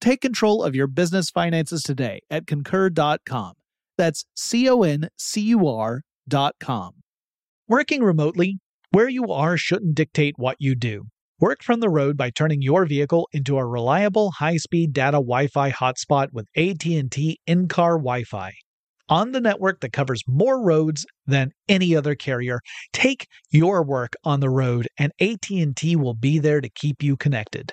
Take control of your business finances today at concur.com. That's C O N C U R.com. Working remotely, where you are shouldn't dictate what you do. Work from the road by turning your vehicle into a reliable high-speed data Wi-Fi hotspot with AT&T in-car Wi-Fi. On the network that covers more roads than any other carrier, take your work on the road and AT&T will be there to keep you connected.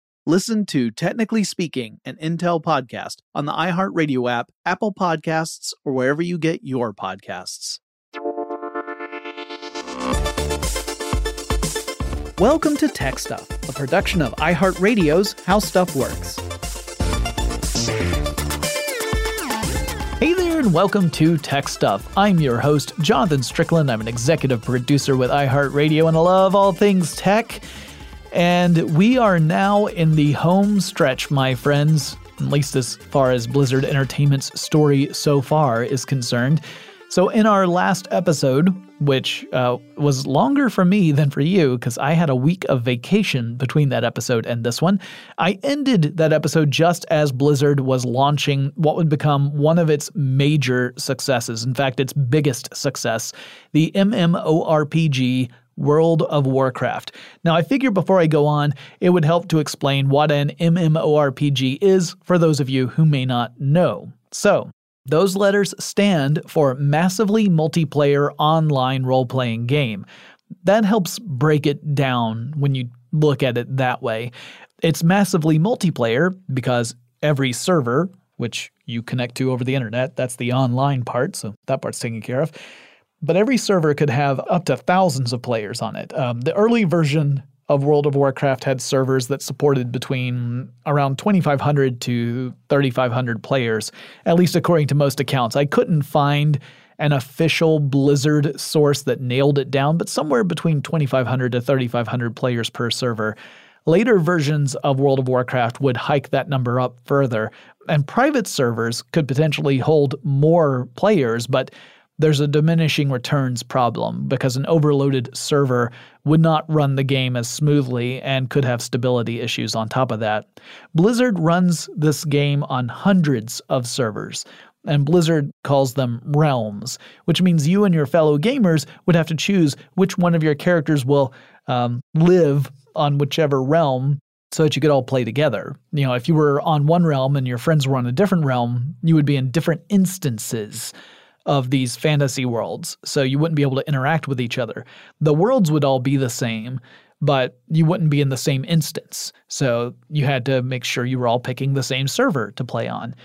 Listen to Technically Speaking, an Intel podcast on the iHeartRadio app, Apple Podcasts, or wherever you get your podcasts. Welcome to Tech Stuff, a production of iHeartRadio's How Stuff Works. Hey there, and welcome to Tech Stuff. I'm your host, Jonathan Strickland. I'm an executive producer with iHeartRadio, and I love all things tech. And we are now in the home stretch, my friends, at least as far as Blizzard Entertainment's story so far is concerned. So, in our last episode, which uh, was longer for me than for you because I had a week of vacation between that episode and this one, I ended that episode just as Blizzard was launching what would become one of its major successes. In fact, its biggest success, the MMORPG World of Warcraft. Now, I figure before I go on, it would help to explain what an MMORPG is for those of you who may not know. So, those letters stand for Massively Multiplayer Online Role Playing Game. That helps break it down when you look at it that way. It's massively multiplayer because every server, which you connect to over the internet, that's the online part, so that part's taken care of but every server could have up to thousands of players on it. Um, the early version of World of Warcraft had servers that supported between around 2,500 to 3,500 players, at least according to most accounts. I couldn't find an official Blizzard source that nailed it down, but somewhere between 2,500 to 3,500 players per server. Later versions of World of Warcraft would hike that number up further, and private servers could potentially hold more players, but there's a diminishing returns problem because an overloaded server would not run the game as smoothly and could have stability issues on top of that. Blizzard runs this game on hundreds of servers. And Blizzard calls them realms, which means you and your fellow gamers would have to choose which one of your characters will um, live on whichever realm so that you could all play together. You know, if you were on one realm and your friends were on a different realm, you would be in different instances of these fantasy worlds, so you wouldn't be able to interact with each other. The worlds would all be the same, but you wouldn't be in the same instance, so you had to make sure you were all picking the same server to play on.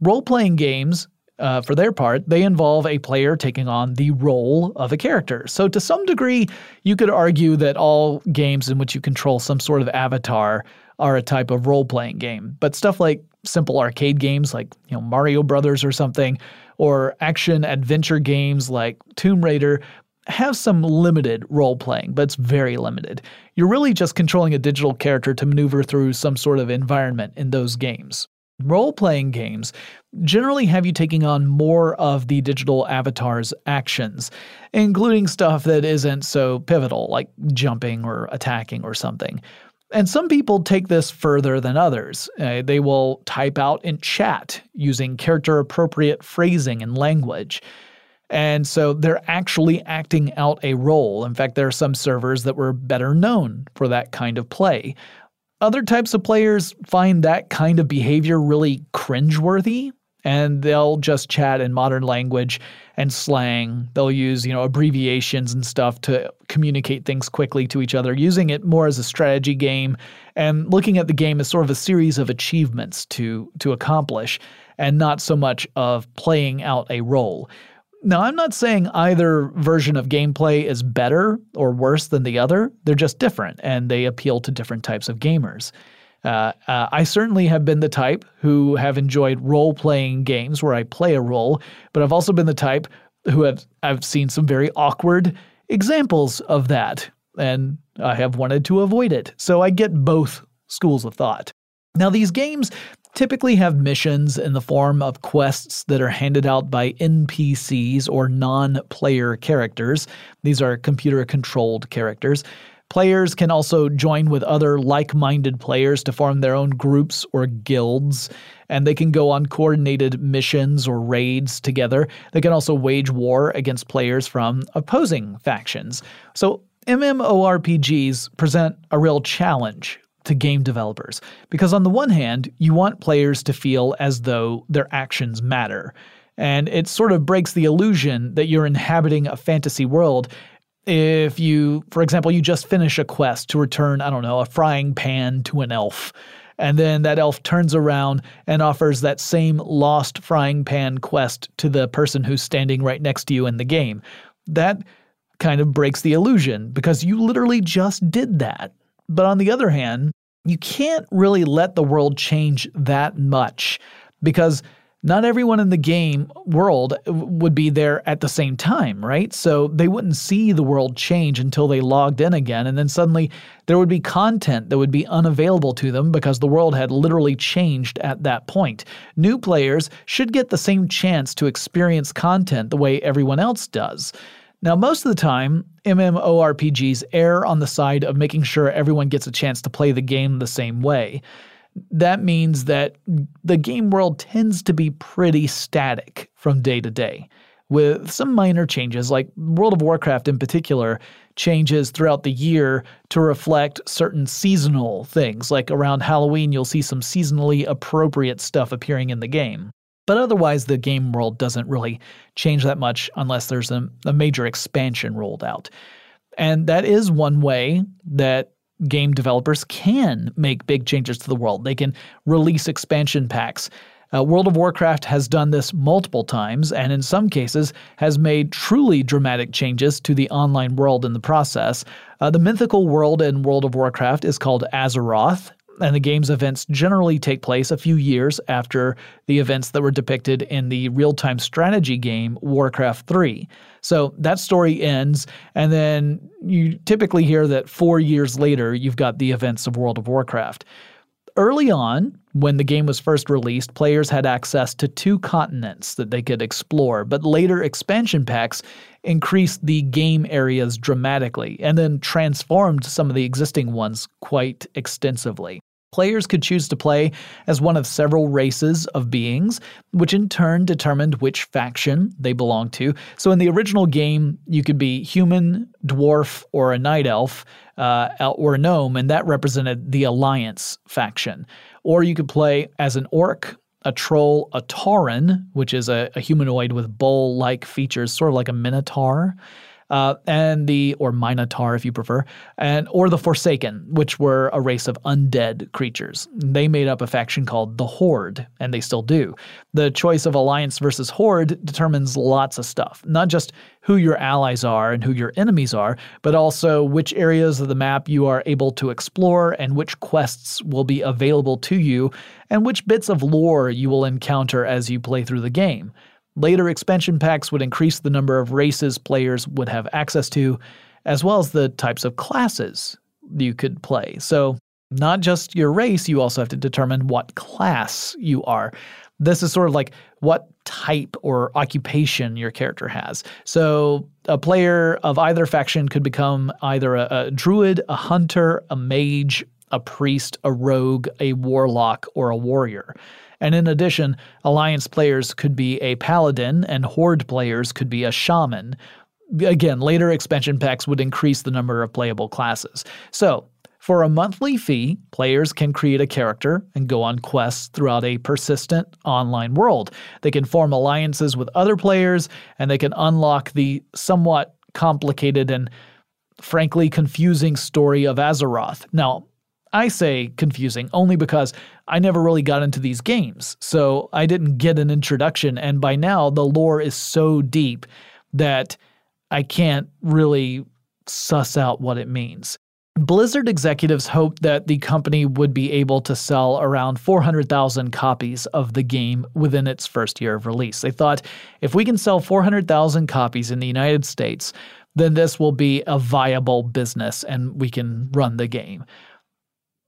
Role playing games uh, for their part, they involve a player taking on the role of a character. So, to some degree, you could argue that all games in which you control some sort of avatar are a type of role playing game. But stuff like simple arcade games like you know Mario Brothers or something, or action adventure games like Tomb Raider, have some limited role playing, but it's very limited. You're really just controlling a digital character to maneuver through some sort of environment in those games. Role playing games generally have you taking on more of the digital avatar's actions, including stuff that isn't so pivotal, like jumping or attacking or something. And some people take this further than others. Uh, they will type out in chat using character appropriate phrasing and language. And so they're actually acting out a role. In fact, there are some servers that were better known for that kind of play. Other types of players find that kind of behavior really cringeworthy, and they'll just chat in modern language and slang. They'll use, you know, abbreviations and stuff to communicate things quickly to each other, using it more as a strategy game and looking at the game as sort of a series of achievements to to accomplish and not so much of playing out a role. Now, I'm not saying either version of gameplay is better or worse than the other. They're just different and they appeal to different types of gamers. Uh, uh, I certainly have been the type who have enjoyed role playing games where I play a role, but I've also been the type who have I've seen some very awkward examples of that, and I have wanted to avoid it. So I get both schools of thought. Now, these games typically have missions in the form of quests that are handed out by NPCs or non player characters. These are computer controlled characters. Players can also join with other like minded players to form their own groups or guilds, and they can go on coordinated missions or raids together. They can also wage war against players from opposing factions. So, MMORPGs present a real challenge to game developers. Because on the one hand, you want players to feel as though their actions matter. And it sort of breaks the illusion that you're inhabiting a fantasy world if you, for example, you just finish a quest to return, I don't know, a frying pan to an elf. And then that elf turns around and offers that same lost frying pan quest to the person who's standing right next to you in the game. That kind of breaks the illusion because you literally just did that. But on the other hand, you can't really let the world change that much because not everyone in the game world would be there at the same time, right? So they wouldn't see the world change until they logged in again. And then suddenly there would be content that would be unavailable to them because the world had literally changed at that point. New players should get the same chance to experience content the way everyone else does. Now, most of the time, MMORPGs err on the side of making sure everyone gets a chance to play the game the same way. That means that the game world tends to be pretty static from day to day, with some minor changes, like World of Warcraft in particular, changes throughout the year to reflect certain seasonal things. Like around Halloween, you'll see some seasonally appropriate stuff appearing in the game. But otherwise, the game world doesn't really change that much unless there's a, a major expansion rolled out. And that is one way that game developers can make big changes to the world. They can release expansion packs. Uh, World of Warcraft has done this multiple times, and in some cases has made truly dramatic changes to the online world in the process. Uh, the mythical world in World of Warcraft is called Azeroth, and the game's events generally take place a few years after the events that were depicted in the real time strategy game Warcraft 3. So that story ends, and then you typically hear that four years later, you've got the events of World of Warcraft. Early on, when the game was first released, players had access to two continents that they could explore, but later expansion packs increased the game areas dramatically and then transformed some of the existing ones quite extensively. Players could choose to play as one of several races of beings, which in turn determined which faction they belonged to. So in the original game, you could be human, dwarf, or a night elf, uh, or a gnome, and that represented the Alliance faction. Or you could play as an orc, a troll, a tauren, which is a, a humanoid with bull like features, sort of like a minotaur uh, and the or Minotaur if you prefer, and or the Forsaken, which were a race of undead creatures. They made up a faction called the Horde, and they still do. The choice of alliance versus horde determines lots of stuff, not just who your allies are and who your enemies are, but also which areas of the map you are able to explore and which quests will be available to you, and which bits of lore you will encounter as you play through the game. Later expansion packs would increase the number of races players would have access to, as well as the types of classes you could play. So, not just your race, you also have to determine what class you are. This is sort of like what type or occupation your character has. So, a player of either faction could become either a, a druid, a hunter, a mage, a priest, a rogue, a warlock, or a warrior. And in addition, Alliance players could be a paladin, and Horde players could be a shaman. Again, later expansion packs would increase the number of playable classes. So, for a monthly fee, players can create a character and go on quests throughout a persistent online world. They can form alliances with other players, and they can unlock the somewhat complicated and frankly confusing story of Azeroth. Now, I say confusing only because I never really got into these games, so I didn't get an introduction, and by now the lore is so deep that I can't really suss out what it means. Blizzard executives hoped that the company would be able to sell around 400,000 copies of the game within its first year of release. They thought if we can sell 400,000 copies in the United States, then this will be a viable business and we can run the game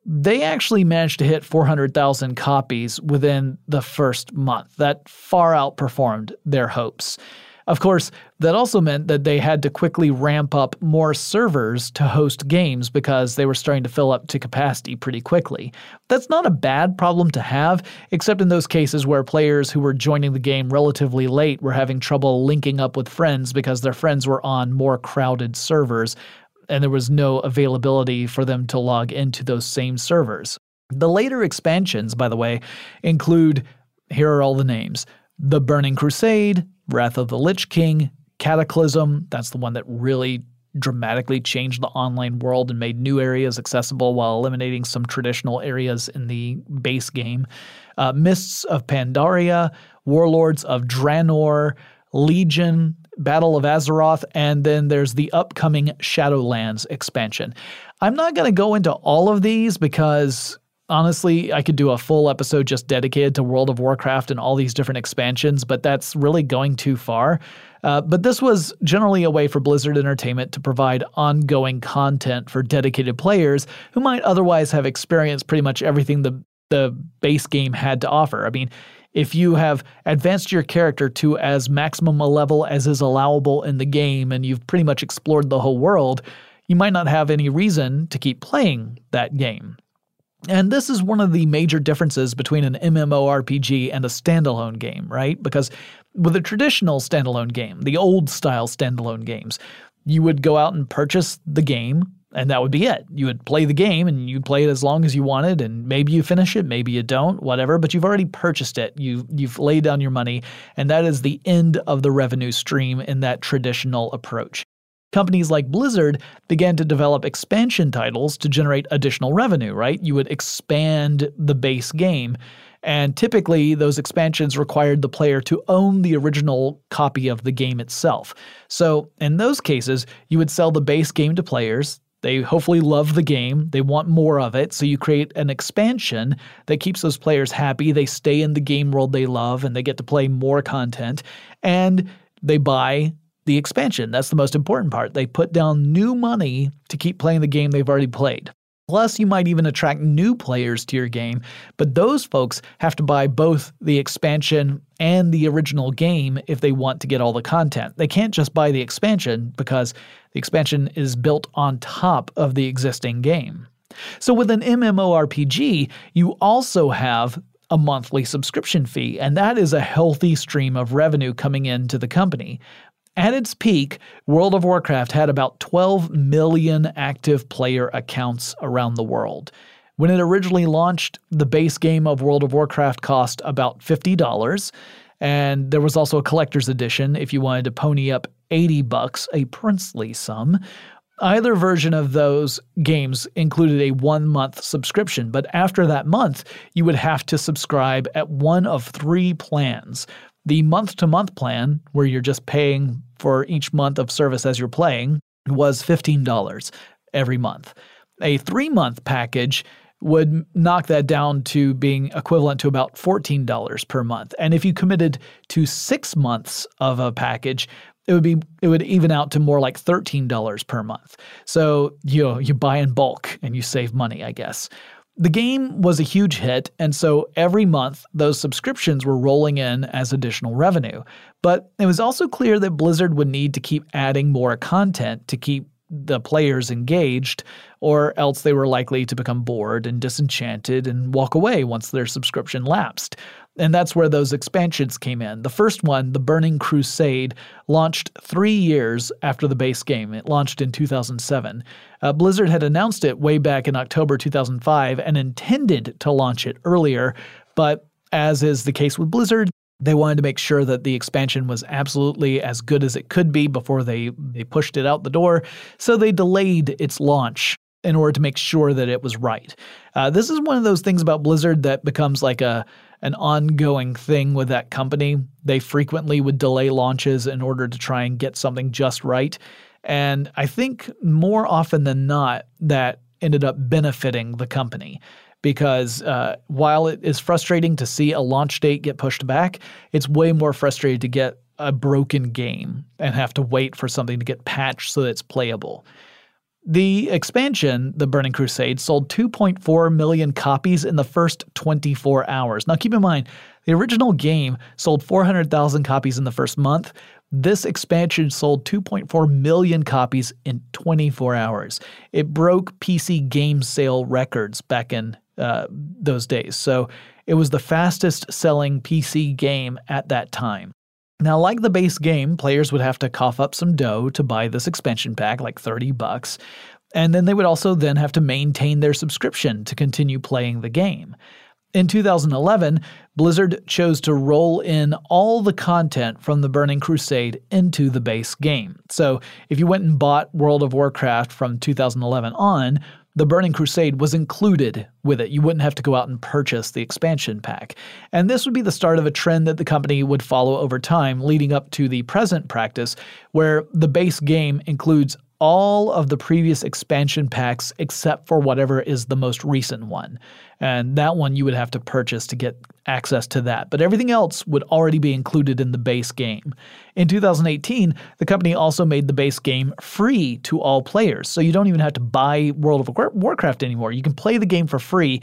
they actually managed to hit 400,000 copies within the first month. That far outperformed their hopes. Of course, that also meant that they had to quickly ramp up more servers to host games because they were starting to fill up to capacity pretty quickly. That's not a bad problem to have, except in those cases where players who were joining the game relatively late were having trouble linking up with friends because their friends were on more crowded servers and there was no availability for them to log into those same servers. The later expansions, by the way, include here are all the names The Burning Crusade, Wrath of the Lich King, Cataclysm, that's the one that really dramatically changed the online world and made new areas accessible while eliminating some traditional areas in the base game. Uh, Mists of Pandaria, Warlords of Draenor, Legion, Battle of Azeroth, and then there's the upcoming Shadowlands expansion. I'm not going to go into all of these because honestly, I could do a full episode just dedicated to World of Warcraft and all these different expansions, but that's really going too far. Uh, but this was generally a way for Blizzard Entertainment to provide ongoing content for dedicated players who might otherwise have experienced pretty much everything the the base game had to offer. I mean, if you have advanced your character to as maximum a level as is allowable in the game and you've pretty much explored the whole world, you might not have any reason to keep playing that game. And this is one of the major differences between an MMORPG and a standalone game, right? Because with a traditional standalone game, the old style standalone games, you would go out and purchase the game, and that would be it. You would play the game and you'd play it as long as you wanted, and maybe you finish it, maybe you don't, whatever. But you've already purchased it. You you've laid down your money, and that is the end of the revenue stream in that traditional approach. Companies like Blizzard began to develop expansion titles to generate additional revenue, right? You would expand the base game. And typically, those expansions required the player to own the original copy of the game itself. So, in those cases, you would sell the base game to players, they hopefully love the game. They want more of it. So you create an expansion that keeps those players happy. They stay in the game world they love and they get to play more content. And they buy the expansion. That's the most important part. They put down new money to keep playing the game they've already played. Plus, you might even attract new players to your game, but those folks have to buy both the expansion and the original game if they want to get all the content. They can't just buy the expansion because the expansion is built on top of the existing game. So, with an MMORPG, you also have a monthly subscription fee, and that is a healthy stream of revenue coming into the company. At its peak, World of Warcraft had about 12 million active player accounts around the world. When it originally launched, the base game of World of Warcraft cost about $50, And there was also a collector's edition if you wanted to pony up 80 bucks, a princely sum. Either version of those games included a one month subscription, but after that month, you would have to subscribe at one of three plans. The month to month plan, where you're just paying for each month of service as you're playing, was $15 every month. A three month package would knock that down to being equivalent to about $14 per month. And if you committed to six months of a package, it would be it would even out to more like $13 per month. So you know, you buy in bulk and you save money, I guess. The game was a huge hit, and so every month those subscriptions were rolling in as additional revenue. But it was also clear that Blizzard would need to keep adding more content to keep the players engaged, or else they were likely to become bored and disenchanted and walk away once their subscription lapsed. And that's where those expansions came in. The first one, The Burning Crusade, launched three years after the base game. It launched in 2007. Uh, Blizzard had announced it way back in October 2005 and intended to launch it earlier, but as is the case with Blizzard, they wanted to make sure that the expansion was absolutely as good as it could be before they, they pushed it out the door, so they delayed its launch in order to make sure that it was right. Uh, this is one of those things about Blizzard that becomes like a an ongoing thing with that company. They frequently would delay launches in order to try and get something just right. And I think more often than not, that ended up benefiting the company because uh, while it is frustrating to see a launch date get pushed back, it's way more frustrating to get a broken game and have to wait for something to get patched so that it's playable. The expansion, The Burning Crusade, sold 2.4 million copies in the first 24 hours. Now, keep in mind, the original game sold 400,000 copies in the first month. This expansion sold 2.4 million copies in 24 hours. It broke PC game sale records back in uh, those days. So it was the fastest selling PC game at that time. Now, like the base game, players would have to cough up some dough to buy this expansion pack, like 30 bucks, and then they would also then have to maintain their subscription to continue playing the game. In 2011, Blizzard chose to roll in all the content from the Burning Crusade into the base game. So, if you went and bought World of Warcraft from 2011 on, the Burning Crusade was included with it. You wouldn't have to go out and purchase the expansion pack. And this would be the start of a trend that the company would follow over time, leading up to the present practice, where the base game includes all of the previous expansion packs except for whatever is the most recent one. And that one you would have to purchase to get access to that. But everything else would already be included in the base game. In 2018, the company also made the base game free to all players. So you don't even have to buy World of Warcraft anymore. You can play the game for free.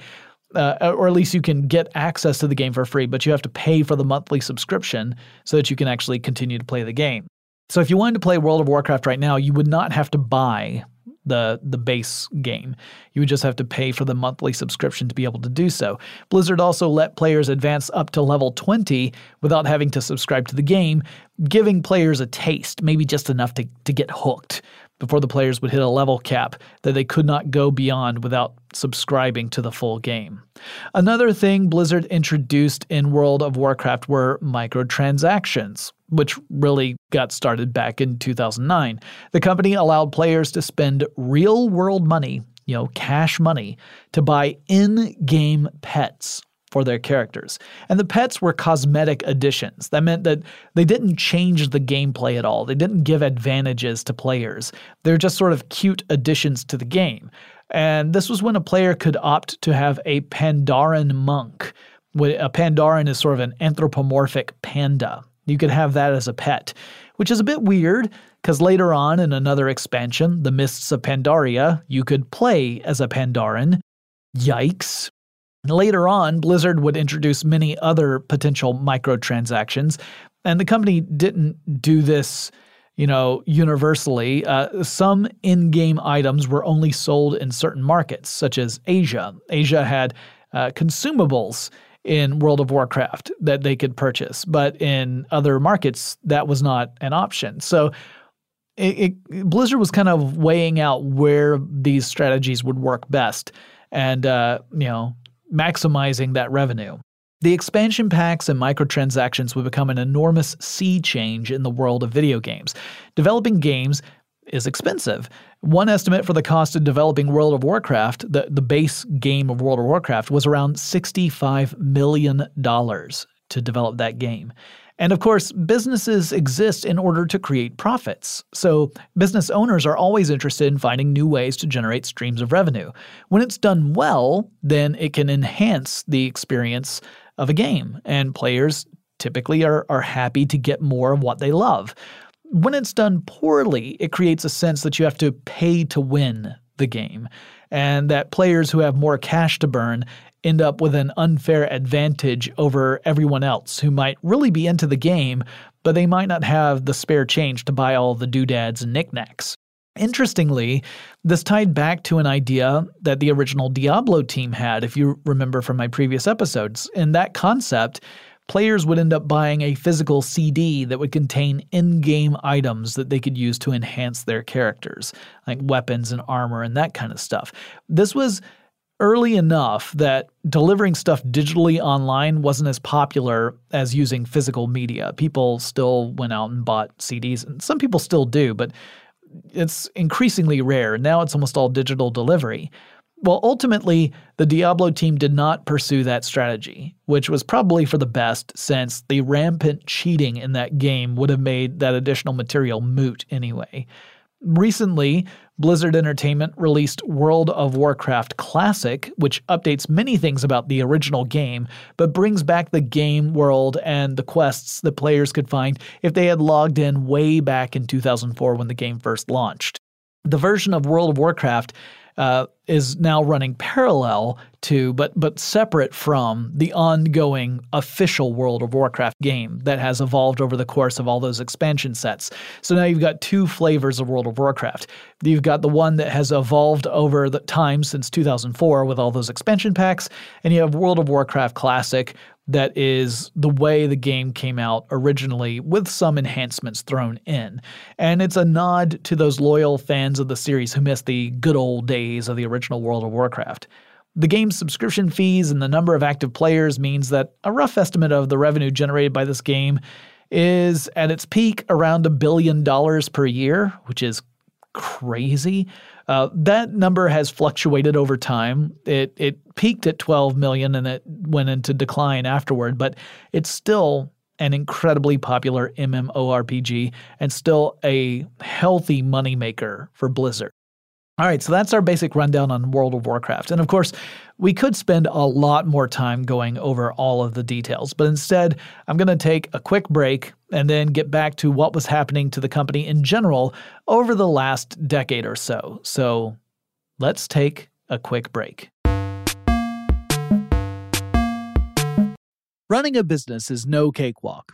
Uh, or at least you can get access to the game for free, but you have to pay for the monthly subscription so that you can actually continue to play the game. So if you wanted to play World of Warcraft right now, you would not have to buy the the base game. You would just have to pay for the monthly subscription to be able to do so. Blizzard also let players advance up to level 20 without having to subscribe to the game, giving players a taste, maybe just enough to, to get hooked before the players would hit a level cap that they could not go beyond without subscribing to the full game. Another thing Blizzard introduced in World of Warcraft were microtransactions, which really got started back in 2009. The company allowed players to spend real world money, you know, cash money, to buy in game pets for their characters. And the pets were cosmetic additions. That meant that they didn't change the gameplay at all, they didn't give advantages to players. They're just sort of cute additions to the game. And this was when a player could opt to have a Pandaren monk. A Pandaren is sort of an anthropomorphic panda. You could have that as a pet, which is a bit weird because later on in another expansion, The Mists of Pandaria, you could play as a Pandaren. Yikes. Later on, Blizzard would introduce many other potential microtransactions, and the company didn't do this, you know, universally. Uh, some in-game items were only sold in certain markets, such as Asia. Asia had uh, consumables in World of Warcraft that they could purchase, but in other markets that was not an option. So it, it, Blizzard was kind of weighing out where these strategies would work best, and uh, you know maximizing that revenue. The expansion packs and microtransactions would become an enormous sea change in the world of video games. Developing games is expensive. One estimate for the cost of developing World of Warcraft, the, the base game of World of Warcraft, was around $65 million to develop that game. And of course, businesses exist in order to create profits. So, business owners are always interested in finding new ways to generate streams of revenue. When it's done well, then it can enhance the experience of a game, and players typically are, are happy to get more of what they love. When it's done poorly, it creates a sense that you have to pay to win the game, and that players who have more cash to burn end up with an unfair advantage over everyone else who might really be into the game, but they might not have the spare change to buy all the doodads and knickknacks. Interestingly, this tied back to an idea that the original Diablo team had, if you remember from my previous episodes. In that concept, players would end up buying a physical CD that would contain in game items that they could use to enhance their characters, like weapons and armor and that kind of stuff. This was early enough that delivering stuff digitally online wasn't as popular as using physical media. People still went out and bought CDs, and some people still do, but it's increasingly rare. Now it's almost all digital delivery. Well, ultimately, the Diablo team did not pursue that strategy, which was probably for the best since the rampant cheating in that game would have made that additional material moot anyway. Recently, Blizzard Entertainment released World of Warcraft Classic, which updates many things about the original game, but brings back the game world and the quests that players could find if they had logged in way back in 2004 when the game first launched. The version of World of Warcraft uh, is now running parallel to, but but separate from the ongoing official World of Warcraft game that has evolved over the course of all those expansion sets. So now you've got two flavors of World of Warcraft. You've got the one that has evolved over the time since 2004 with all those expansion packs, and you have World of Warcraft Classic, that is the way the game came out originally with some enhancements thrown in. And it's a nod to those loyal fans of the series who miss the good old days of the original World of Warcraft. The game's subscription fees and the number of active players means that a rough estimate of the revenue generated by this game is at its peak around a billion dollars per year, which is crazy. Uh, that number has fluctuated over time. It it peaked at 12 million and it went into decline afterward, but it's still an incredibly popular MMORPG and still a healthy moneymaker for Blizzard. All right, so that's our basic rundown on World of Warcraft. And of course, we could spend a lot more time going over all of the details, but instead, I'm going to take a quick break and then get back to what was happening to the company in general over the last decade or so. So let's take a quick break. Running a business is no cakewalk.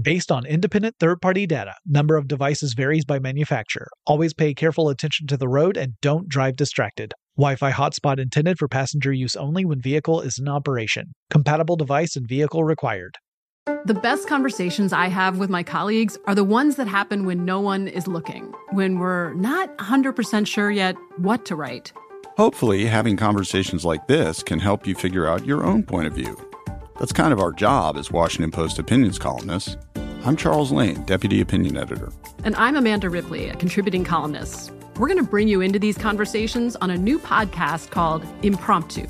Based on independent third party data, number of devices varies by manufacturer. Always pay careful attention to the road and don't drive distracted. Wi Fi hotspot intended for passenger use only when vehicle is in operation. Compatible device and vehicle required. The best conversations I have with my colleagues are the ones that happen when no one is looking, when we're not 100% sure yet what to write. Hopefully, having conversations like this can help you figure out your own point of view. That's kind of our job as Washington Post opinions columnists. I'm Charles Lane, Deputy Opinion Editor. And I'm Amanda Ripley, a contributing columnist. We're going to bring you into these conversations on a new podcast called Impromptu.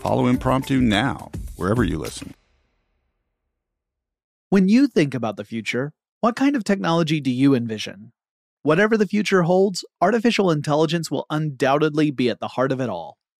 Follow Impromptu now, wherever you listen. When you think about the future, what kind of technology do you envision? Whatever the future holds, artificial intelligence will undoubtedly be at the heart of it all.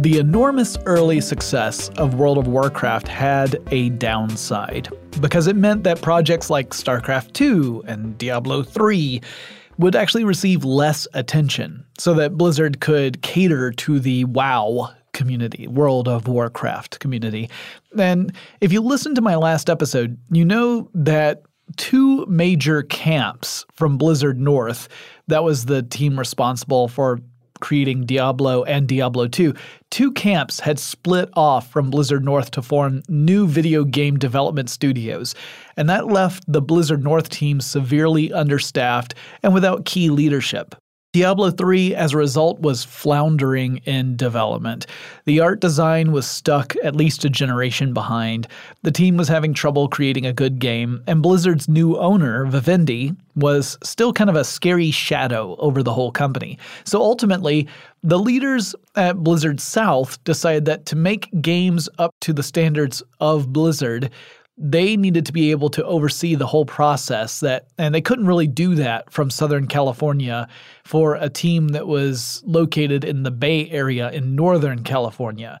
The enormous early success of World of Warcraft had a downside because it meant that projects like StarCraft 2 and Diablo 3 would actually receive less attention so that Blizzard could cater to the WoW community, World of Warcraft community. And if you listen to my last episode, you know that two major camps from Blizzard North. That was the team responsible for creating Diablo and Diablo 2. Two camps had split off from Blizzard North to form new video game development studios, and that left the Blizzard North team severely understaffed and without key leadership. Diablo 3, as a result, was floundering in development. The art design was stuck at least a generation behind. The team was having trouble creating a good game, and Blizzard's new owner, Vivendi, was still kind of a scary shadow over the whole company. So ultimately, the leaders at Blizzard South decided that to make games up to the standards of Blizzard, they needed to be able to oversee the whole process that and they couldn't really do that from southern california for a team that was located in the bay area in northern california.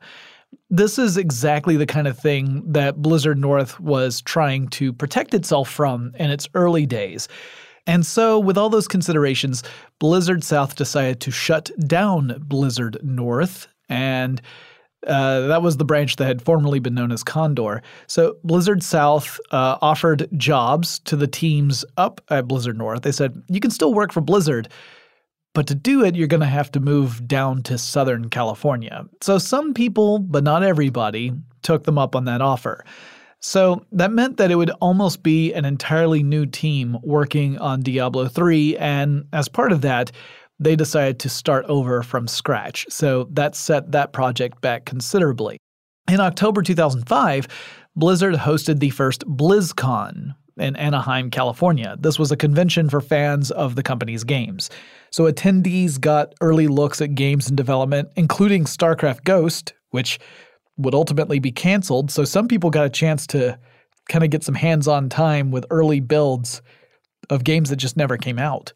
This is exactly the kind of thing that blizzard north was trying to protect itself from in its early days. And so, with all those considerations, Blizzard South decided to shut down Blizzard North and uh, that was the branch that had formerly been known as Condor. So Blizzard South uh, offered jobs to the teams up at Blizzard North. They said, you can still work for Blizzard, but to do it, you're going to have to move down to Southern California. So some people, but not everybody, took them up on that offer. So that meant that it would almost be an entirely new team working on Diablo 3, and as part of that, they decided to start over from scratch. So that set that project back considerably. In October 2005, Blizzard hosted the first BlizzCon in Anaheim, California. This was a convention for fans of the company's games. So attendees got early looks at games in development, including StarCraft Ghost, which would ultimately be canceled. So some people got a chance to kind of get some hands on time with early builds of games that just never came out.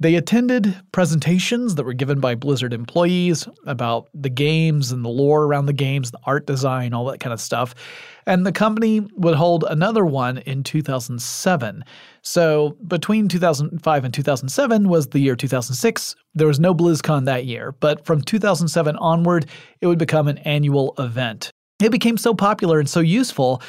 They attended presentations that were given by Blizzard employees about the games and the lore around the games, the art design, all that kind of stuff. And the company would hold another one in 2007. So between 2005 and 2007 was the year 2006. There was no BlizzCon that year, but from 2007 onward, it would become an annual event. It became so popular and so useful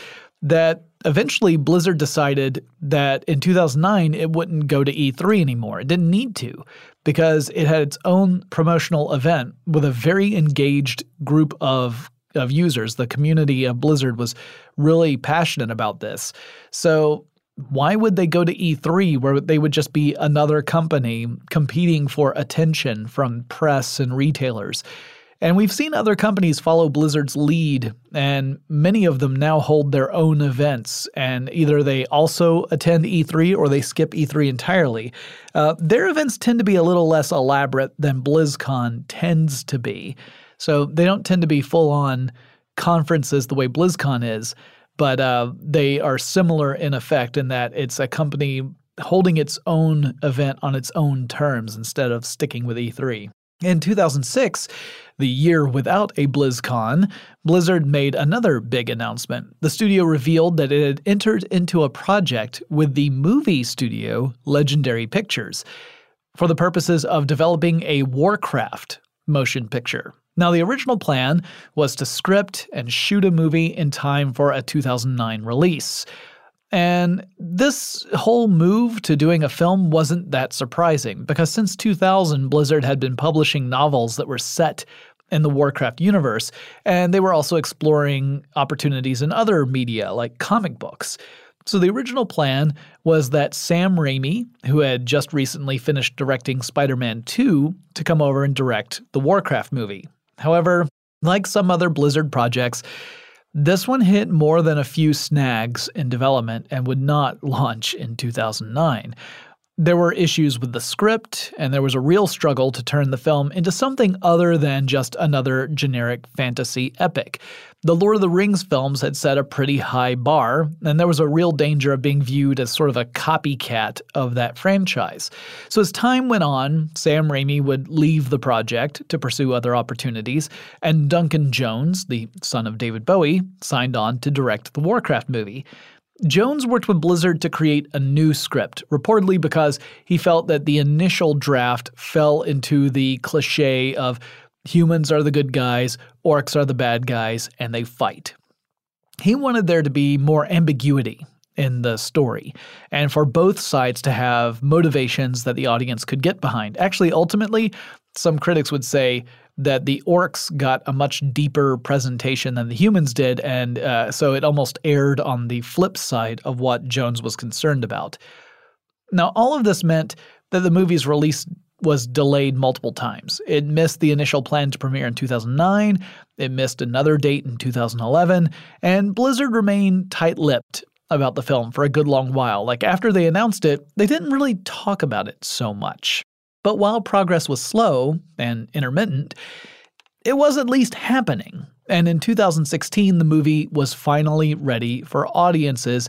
that eventually Blizzard decided that in 2009 it wouldn't go to E3 anymore. It didn't need to because it had its own promotional event with a very engaged group of of users. The community of Blizzard was really passionate about this. So why would they go to E3 where they would just be another company competing for attention from press and retailers? And we've seen other companies follow Blizzard's lead, and many of them now hold their own events, and either they also attend E3 or they skip E3 entirely. Uh, their events tend to be a little less elaborate than BlizzCon tends to be. So they don't tend to be full on conferences the way BlizzCon is, but uh, they are similar in effect in that it's a company holding its own event on its own terms instead of sticking with E3. In 2006, the year without a BlizzCon, Blizzard made another big announcement. The studio revealed that it had entered into a project with the movie studio Legendary Pictures for the purposes of developing a Warcraft motion picture. Now, the original plan was to script and shoot a movie in time for a 2009 release. And this whole move to doing a film wasn't that surprising because since 2000, Blizzard had been publishing novels that were set in the Warcraft universe, and they were also exploring opportunities in other media like comic books. So the original plan was that Sam Raimi, who had just recently finished directing Spider Man 2, to come over and direct the Warcraft movie. However, like some other Blizzard projects, this one hit more than a few snags in development and would not launch in 2009. There were issues with the script, and there was a real struggle to turn the film into something other than just another generic fantasy epic. The Lord of the Rings films had set a pretty high bar, and there was a real danger of being viewed as sort of a copycat of that franchise. So, as time went on, Sam Raimi would leave the project to pursue other opportunities, and Duncan Jones, the son of David Bowie, signed on to direct the Warcraft movie. Jones worked with Blizzard to create a new script, reportedly because he felt that the initial draft fell into the cliche of humans are the good guys, orcs are the bad guys, and they fight. He wanted there to be more ambiguity in the story, and for both sides to have motivations that the audience could get behind. Actually, ultimately, some critics would say that the orcs got a much deeper presentation than the humans did, and uh, so it almost aired on the flip side of what Jones was concerned about. Now, all of this meant that the movie's release was delayed multiple times. It missed the initial plan to premiere in 2009, it missed another date in 2011, and Blizzard remained tight lipped about the film for a good long while. Like, after they announced it, they didn't really talk about it so much. But while progress was slow and intermittent, it was at least happening. And in 2016, the movie was finally ready for audiences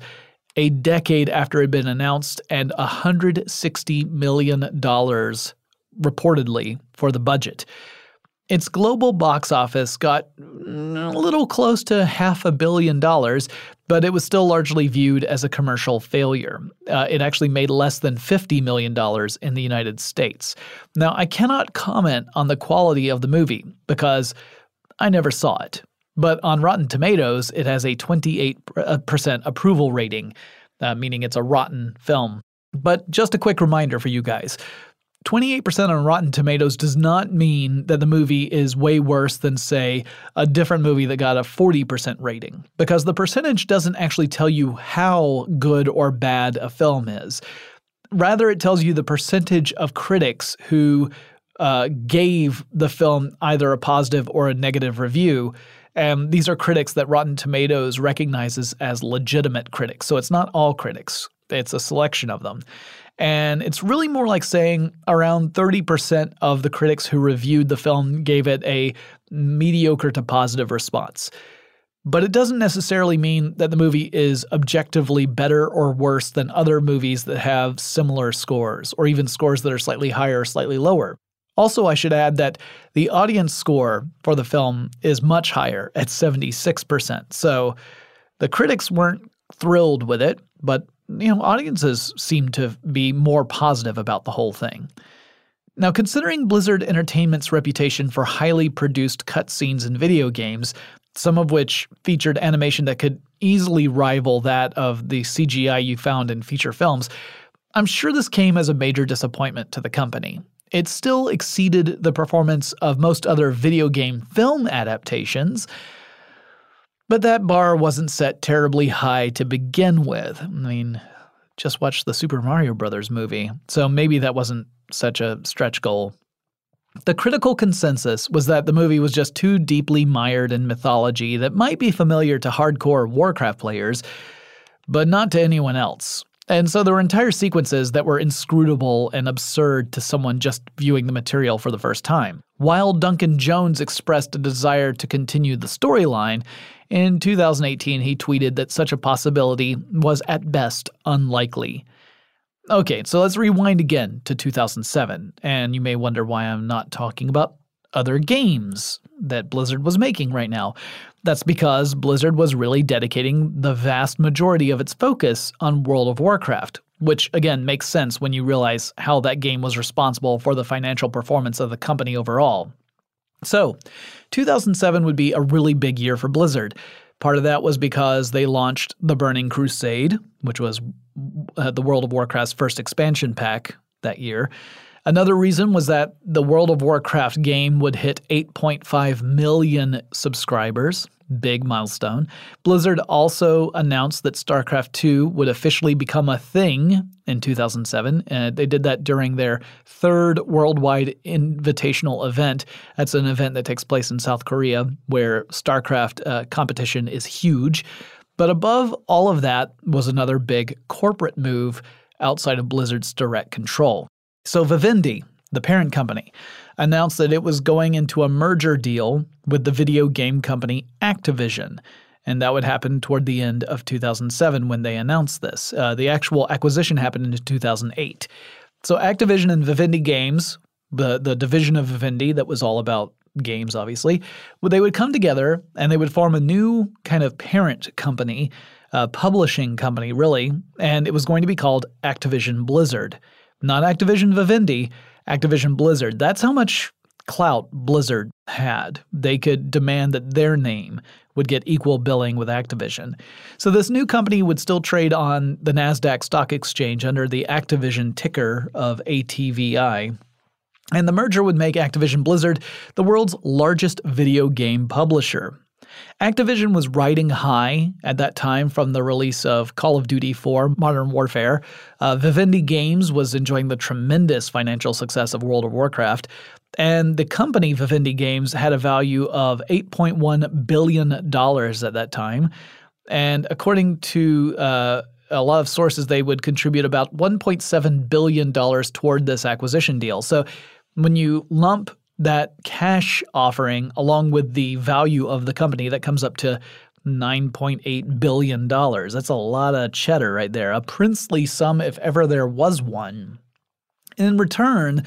a decade after it had been announced and $160 million reportedly, for the budget. Its global box office got a little close to half a billion dollars, but it was still largely viewed as a commercial failure. Uh, it actually made less than $50 million in the United States. Now, I cannot comment on the quality of the movie because I never saw it. But on Rotten Tomatoes, it has a 28% approval rating, uh, meaning it's a rotten film. But just a quick reminder for you guys 28% on Rotten Tomatoes does not mean that the movie is way worse than, say, a different movie that got a 40% rating, because the percentage doesn't actually tell you how good or bad a film is. Rather, it tells you the percentage of critics who uh, gave the film either a positive or a negative review. And these are critics that Rotten Tomatoes recognizes as legitimate critics. So it's not all critics, it's a selection of them. And it's really more like saying around 30% of the critics who reviewed the film gave it a mediocre to positive response. But it doesn't necessarily mean that the movie is objectively better or worse than other movies that have similar scores, or even scores that are slightly higher or slightly lower. Also, I should add that the audience score for the film is much higher at 76%. So the critics weren't thrilled with it, but you know, audiences seem to be more positive about the whole thing. Now, considering Blizzard Entertainment's reputation for highly produced cutscenes in video games, some of which featured animation that could easily rival that of the CGI you found in feature films, I'm sure this came as a major disappointment to the company. It still exceeded the performance of most other video game film adaptations, but that bar wasn't set terribly high to begin with. I mean, just watch the Super Mario Brothers movie, so maybe that wasn't such a stretch goal. The critical consensus was that the movie was just too deeply mired in mythology that might be familiar to hardcore Warcraft players, but not to anyone else. And so there were entire sequences that were inscrutable and absurd to someone just viewing the material for the first time. While Duncan Jones expressed a desire to continue the storyline, in 2018 he tweeted that such a possibility was at best unlikely. Okay, so let's rewind again to 2007, and you may wonder why I'm not talking about other games that Blizzard was making right now. That's because Blizzard was really dedicating the vast majority of its focus on World of Warcraft, which again makes sense when you realize how that game was responsible for the financial performance of the company overall. So, 2007 would be a really big year for Blizzard. Part of that was because they launched The Burning Crusade, which was uh, the World of Warcraft's first expansion pack that year. Another reason was that the World of Warcraft game would hit 8.5 million subscribers, big milestone. Blizzard also announced that StarCraft 2 would officially become a thing in 2007. And they did that during their third worldwide invitational event. That's an event that takes place in South Korea where StarCraft uh, competition is huge. But above all of that was another big corporate move outside of Blizzard's direct control. So Vivendi, the parent company, announced that it was going into a merger deal with the video game company Activision. And that would happen toward the end of 2007 when they announced this. Uh, the actual acquisition happened in 2008. So Activision and Vivendi Games, the, the division of Vivendi that was all about games, obviously, they would come together and they would form a new kind of parent company, a publishing company, really, and it was going to be called Activision Blizzard. Not Activision Vivendi, Activision Blizzard. That's how much clout Blizzard had. They could demand that their name would get equal billing with Activision. So this new company would still trade on the Nasdaq Stock Exchange under the Activision ticker of ATVI. And the merger would make Activision Blizzard the world's largest video game publisher. Activision was riding high at that time from the release of Call of Duty 4 Modern Warfare. Uh, Vivendi Games was enjoying the tremendous financial success of World of Warcraft. And the company Vivendi Games had a value of $8.1 billion at that time. And according to uh, a lot of sources, they would contribute about $1.7 billion toward this acquisition deal. So when you lump that cash offering along with the value of the company that comes up to $9.8 billion. That's a lot of cheddar right there, a princely sum if ever there was one. In return,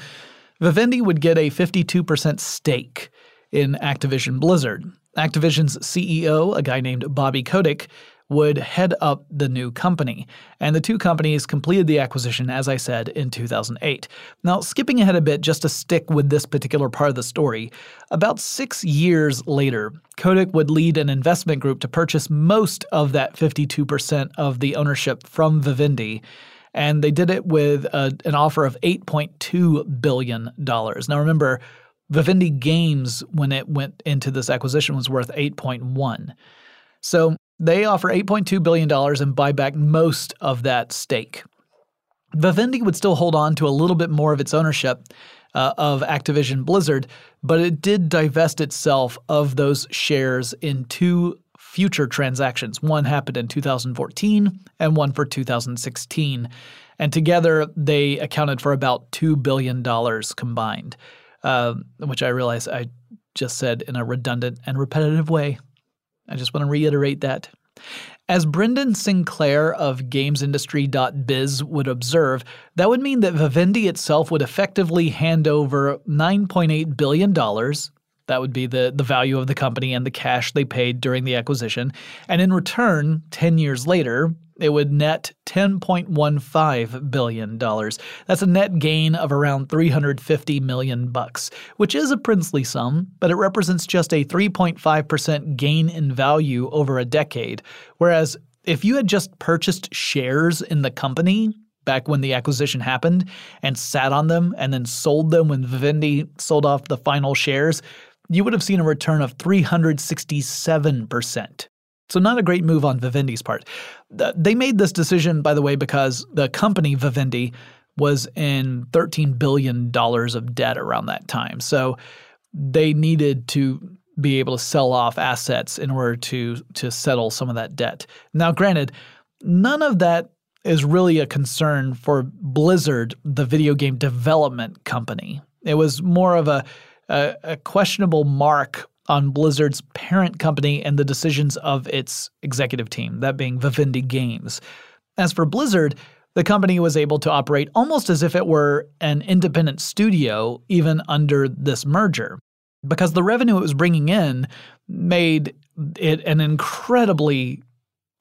Vivendi would get a 52% stake in Activision Blizzard. Activision's CEO, a guy named Bobby Kotick, would head up the new company. And the two companies completed the acquisition, as I said, in 2008. Now, skipping ahead a bit just to stick with this particular part of the story, about six years later, Kotick would lead an investment group to purchase most of that 52% of the ownership from Vivendi and they did it with a, an offer of $8.2 billion. Now remember, Vivendi Games, when it went into this acquisition, was worth 8.1. So they offer $8.2 billion and buy back most of that stake. Vivendi would still hold on to a little bit more of its ownership uh, of Activision Blizzard, but it did divest itself of those shares in two future transactions. One happened in 2014 and one for 2016. And together they accounted for about $2 billion combined, uh, which I realize I just said in a redundant and repetitive way. I just want to reiterate that. As Brendan Sinclair of GamesIndustry.biz would observe, that would mean that Vivendi itself would effectively hand over $9.8 billion. That would be the, the value of the company and the cash they paid during the acquisition. And in return, 10 years later, it would net $10.15 billion. That's a net gain of around 350 million bucks, which is a princely sum, but it represents just a 3.5% gain in value over a decade. Whereas if you had just purchased shares in the company back when the acquisition happened and sat on them and then sold them when Vivendi sold off the final shares, you would have seen a return of 367%. So, not a great move on Vivendi's part. They made this decision, by the way, because the company Vivendi was in $13 billion of debt around that time. So they needed to be able to sell off assets in order to to settle some of that debt. Now, granted, none of that is really a concern for Blizzard, the video game development company. It was more of a, a, a questionable mark on Blizzard's parent company and the decisions of its executive team, that being Vivendi Games. As for Blizzard, the company was able to operate almost as if it were an independent studio, even under this merger because the revenue it was bringing in made it an incredibly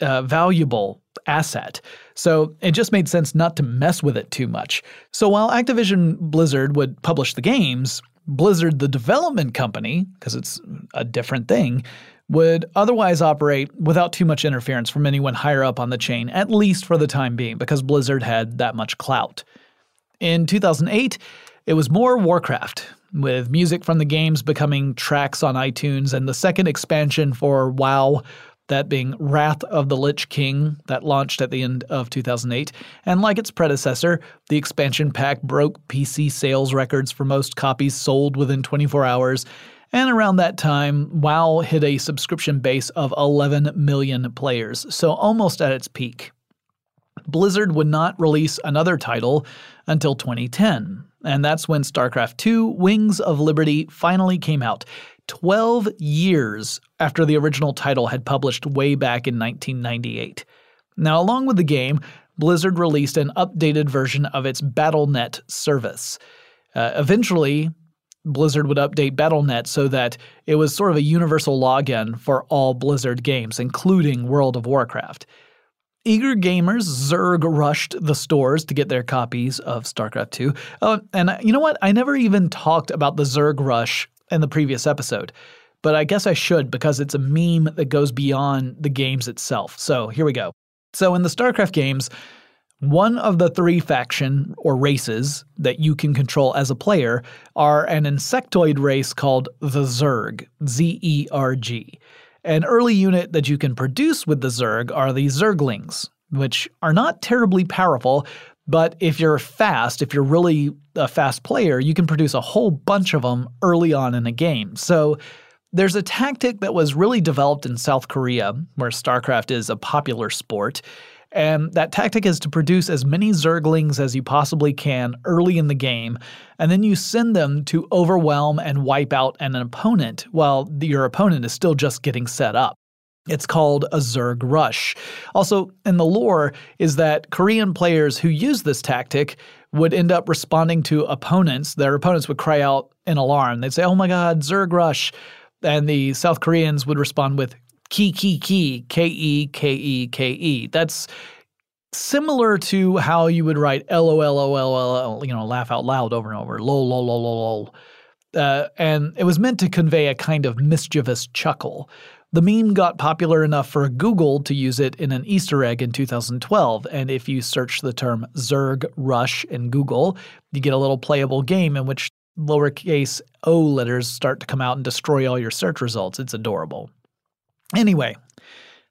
uh, valuable asset. So it just made sense not to mess with it too much. So while Activision Blizzard would publish the games, Blizzard, the development company, because it's a different thing, would otherwise operate without too much interference from anyone higher up on the chain, at least for the time being, because Blizzard had that much clout. In 2008, it was more Warcraft, with music from the games becoming tracks on iTunes, and the second expansion for WoW, that being Wrath of the Lich King, that launched at the end of 2008. And like its predecessor, the expansion pack broke PC sales records for most copies sold within 24 hours. And around that time, WoW hit a subscription base of 11 million players, so almost at its peak. Blizzard would not release another title until 2010, and that's when StarCraft II Wings of Liberty finally came out, 12 years after the original title had published way back in 1998. Now, along with the game, Blizzard released an updated version of its BattleNet service. Uh, eventually, Blizzard would update BattleNet so that it was sort of a universal login for all Blizzard games, including World of Warcraft. Eager gamers Zerg rushed the stores to get their copies of StarCraft 2. Uh, and you know what? I never even talked about the Zerg rush in the previous episode, but I guess I should because it's a meme that goes beyond the games itself. So here we go. So in the StarCraft games, one of the three faction or races that you can control as a player are an insectoid race called the Zerg, Z E R G. An early unit that you can produce with the Zerg are the Zerglings, which are not terribly powerful, but if you're fast, if you're really a fast player, you can produce a whole bunch of them early on in a game. So there's a tactic that was really developed in South Korea, where StarCraft is a popular sport, and that tactic is to produce as many Zerglings as you possibly can early in the game, and then you send them to overwhelm and wipe out an opponent while your opponent is still just getting set up. It's called a Zerg Rush. Also, in the lore, is that Korean players who use this tactic would end up responding to opponents. Their opponents would cry out in alarm. They'd say, Oh my god, Zerg Rush. And the South Koreans would respond with Key, key, key, K E K E K E. That's similar to how you would write L O L O L L, you know, laugh out loud over and over, lol, lol, lol, lol. Uh, and it was meant to convey a kind of mischievous chuckle. The meme got popular enough for Google to use it in an Easter egg in 2012, and if you search the term Zerg Rush in Google, you get a little playable game in which lowercase o letters start to come out and destroy all your search results. It's adorable. Anyway,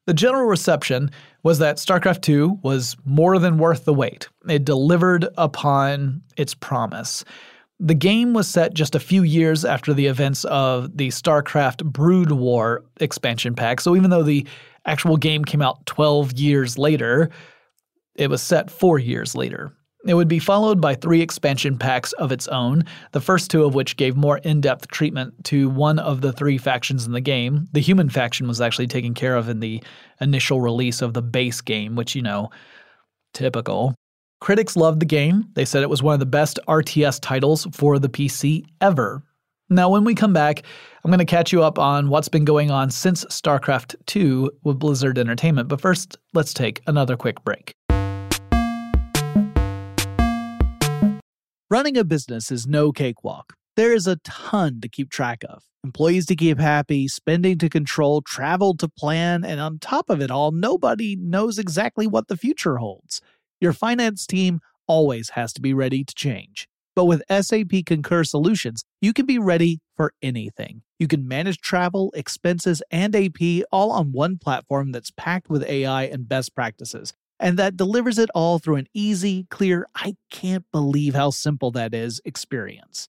the general reception was that StarCraft 2 was more than worth the wait. It delivered upon its promise. The game was set just a few years after the events of the StarCraft Brood War expansion pack, so even though the actual game came out 12 years later, it was set four years later. It would be followed by three expansion packs of its own, the first two of which gave more in depth treatment to one of the three factions in the game. The human faction was actually taken care of in the initial release of the base game, which, you know, typical. Critics loved the game. They said it was one of the best RTS titles for the PC ever. Now, when we come back, I'm going to catch you up on what's been going on since StarCraft 2 with Blizzard Entertainment. But first, let's take another quick break. Running a business is no cakewalk. There is a ton to keep track of employees to keep happy, spending to control, travel to plan, and on top of it all, nobody knows exactly what the future holds. Your finance team always has to be ready to change. But with SAP Concur Solutions, you can be ready for anything. You can manage travel, expenses, and AP all on one platform that's packed with AI and best practices and that delivers it all through an easy, clear, I can't believe how simple that is experience.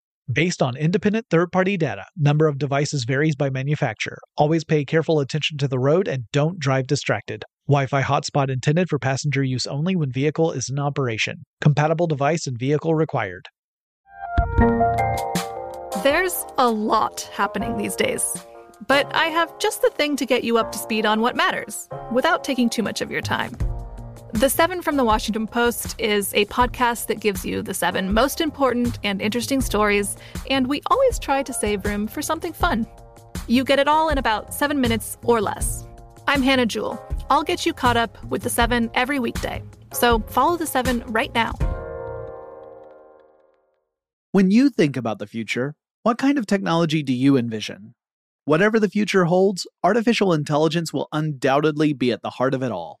Based on independent third party data, number of devices varies by manufacturer. Always pay careful attention to the road and don't drive distracted. Wi Fi hotspot intended for passenger use only when vehicle is in operation. Compatible device and vehicle required. There's a lot happening these days, but I have just the thing to get you up to speed on what matters without taking too much of your time. The Seven from the Washington Post is a podcast that gives you the seven most important and interesting stories, and we always try to save room for something fun. You get it all in about seven minutes or less. I'm Hannah Jewell. I'll get you caught up with the seven every weekday. So follow the seven right now. When you think about the future, what kind of technology do you envision? Whatever the future holds, artificial intelligence will undoubtedly be at the heart of it all.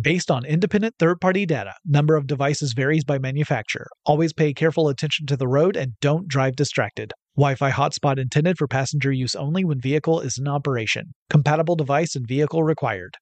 Based on independent third party data, number of devices varies by manufacturer. Always pay careful attention to the road and don't drive distracted. Wi Fi hotspot intended for passenger use only when vehicle is in operation. Compatible device and vehicle required.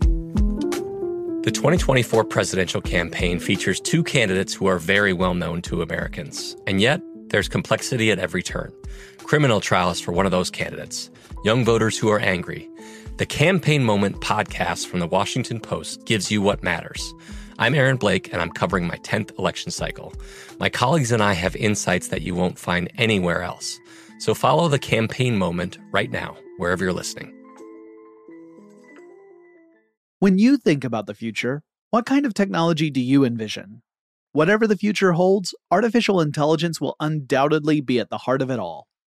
The 2024 presidential campaign features two candidates who are very well known to Americans. And yet, there's complexity at every turn. Criminal trials for one of those candidates, young voters who are angry the Campaign Moment podcast from the Washington Post gives you what matters. I'm Aaron Blake, and I'm covering my 10th election cycle. My colleagues and I have insights that you won't find anywhere else. So follow the campaign moment right now, wherever you're listening. When you think about the future, what kind of technology do you envision? Whatever the future holds, artificial intelligence will undoubtedly be at the heart of it all.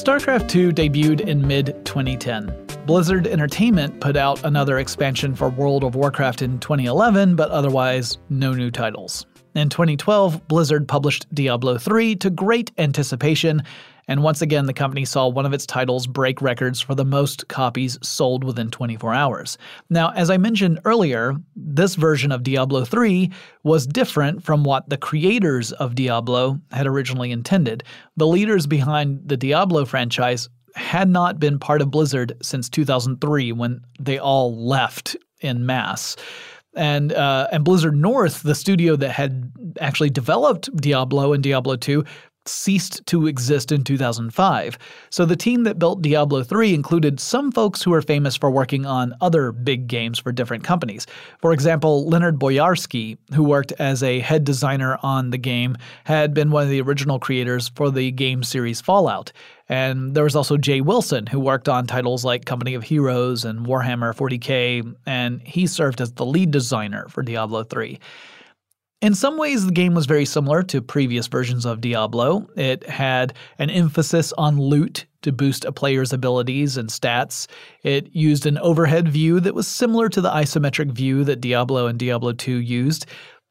StarCraft 2 debuted in mid 2010. Blizzard Entertainment put out another expansion for World of Warcraft in 2011, but otherwise, no new titles. In 2012, Blizzard published Diablo 3 to great anticipation, and once again, the company saw one of its titles break records for the most copies sold within 24 hours. Now, as I mentioned earlier, this version of Diablo 3 was different from what the creators of Diablo had originally intended. The leaders behind the Diablo franchise had not been part of Blizzard since 2003 when they all left in mass and uh, and Blizzard North, the studio that had actually developed Diablo and Diablo 2, ceased to exist in 2005. So the team that built Diablo 3 included some folks who are famous for working on other big games for different companies. For example, Leonard Boyarsky, who worked as a head designer on the game, had been one of the original creators for the game series Fallout. And there was also Jay Wilson, who worked on titles like Company of Heroes and Warhammer 40k, and he served as the lead designer for Diablo 3. In some ways, the game was very similar to previous versions of Diablo. It had an emphasis on loot to boost a player's abilities and stats. It used an overhead view that was similar to the isometric view that Diablo and Diablo 2 used.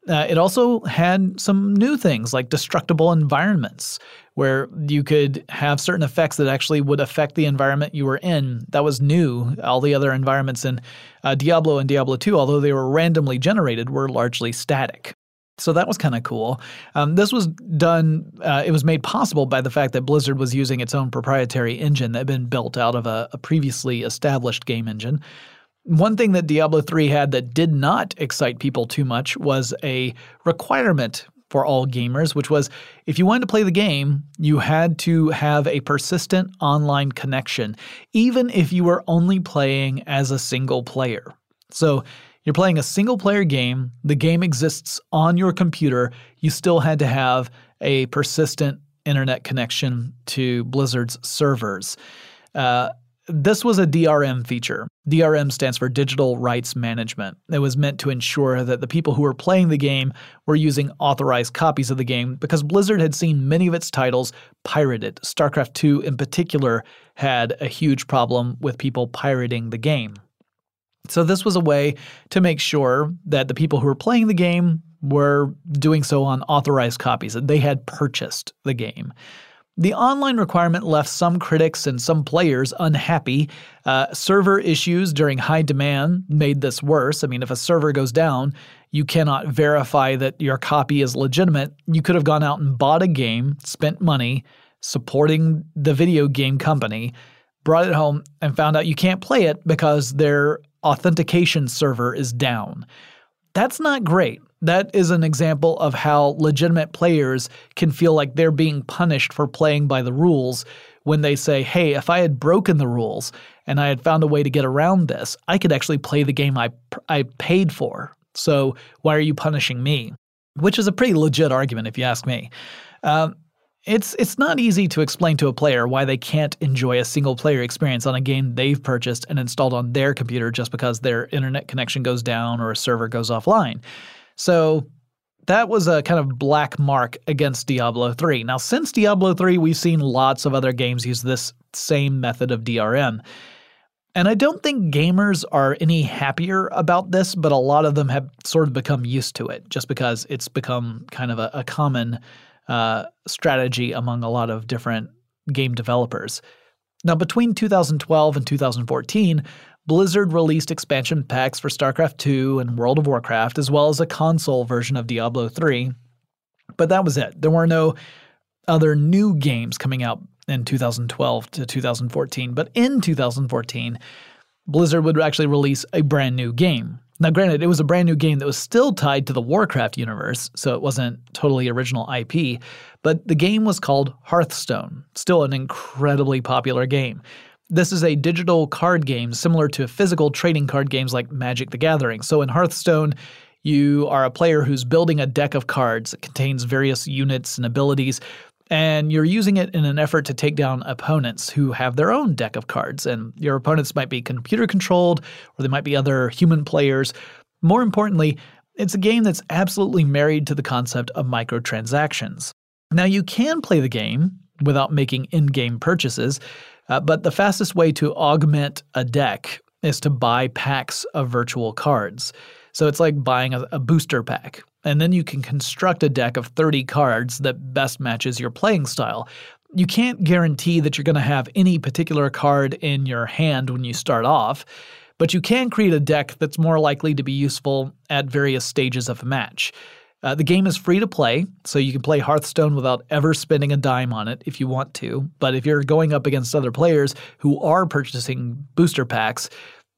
Uh, it also had some new things like destructible environments, where you could have certain effects that actually would affect the environment you were in. That was new. All the other environments in uh, Diablo and Diablo 2, although they were randomly generated, were largely static. So that was kind of cool. Um, this was done, uh, it was made possible by the fact that Blizzard was using its own proprietary engine that had been built out of a, a previously established game engine. One thing that Diablo 3 had that did not excite people too much was a requirement for all gamers, which was if you wanted to play the game, you had to have a persistent online connection, even if you were only playing as a single player. So you're playing a single player game, the game exists on your computer, you still had to have a persistent internet connection to Blizzard's servers. Uh, this was a DRM feature. DRM stands for Digital Rights Management. It was meant to ensure that the people who were playing the game were using authorized copies of the game because Blizzard had seen many of its titles pirated. StarCraft II, in particular had a huge problem with people pirating the game. So, this was a way to make sure that the people who were playing the game were doing so on authorized copies, that they had purchased the game. The online requirement left some critics and some players unhappy. Uh, server issues during high demand made this worse. I mean, if a server goes down, you cannot verify that your copy is legitimate. You could have gone out and bought a game, spent money supporting the video game company, brought it home, and found out you can't play it because their authentication server is down. That's not great. That is an example of how legitimate players can feel like they're being punished for playing by the rules when they say, hey, if I had broken the rules and I had found a way to get around this, I could actually play the game I, I paid for. So why are you punishing me? Which is a pretty legit argument, if you ask me. Um, it's it's not easy to explain to a player why they can't enjoy a single player experience on a game they've purchased and installed on their computer just because their internet connection goes down or a server goes offline. So that was a kind of black mark against Diablo 3. Now, since Diablo 3, we've seen lots of other games use this same method of DRM. And I don't think gamers are any happier about this, but a lot of them have sort of become used to it just because it's become kind of a, a common uh, strategy among a lot of different game developers. Now, between 2012 and 2014, Blizzard released expansion packs for StarCraft 2 and World of Warcraft, as well as a console version of Diablo 3. But that was it. There were no other new games coming out in 2012 to 2014. But in 2014, Blizzard would actually release a brand new game. Now, granted, it was a brand new game that was still tied to the Warcraft universe, so it wasn't totally original IP, but the game was called Hearthstone, still an incredibly popular game. This is a digital card game similar to physical trading card games like Magic the Gathering. So in Hearthstone, you are a player who's building a deck of cards that contains various units and abilities, and you're using it in an effort to take down opponents who have their own deck of cards. And your opponents might be computer controlled, or they might be other human players. More importantly, it's a game that's absolutely married to the concept of microtransactions. Now, you can play the game without making in game purchases, uh, but the fastest way to augment a deck is to buy packs of virtual cards. So it's like buying a, a, booster pack. And then you can construct a deck of 30 cards that best matches your playing style. You can't guarantee that you're going to have any particular card in your hand when you start off, but you can create a deck that's more likely to be useful at various stages of a match. Uh, the game is free to play, so you can play Hearthstone without ever spending a dime on it if you want to. But if you're going up against other players who are purchasing booster packs,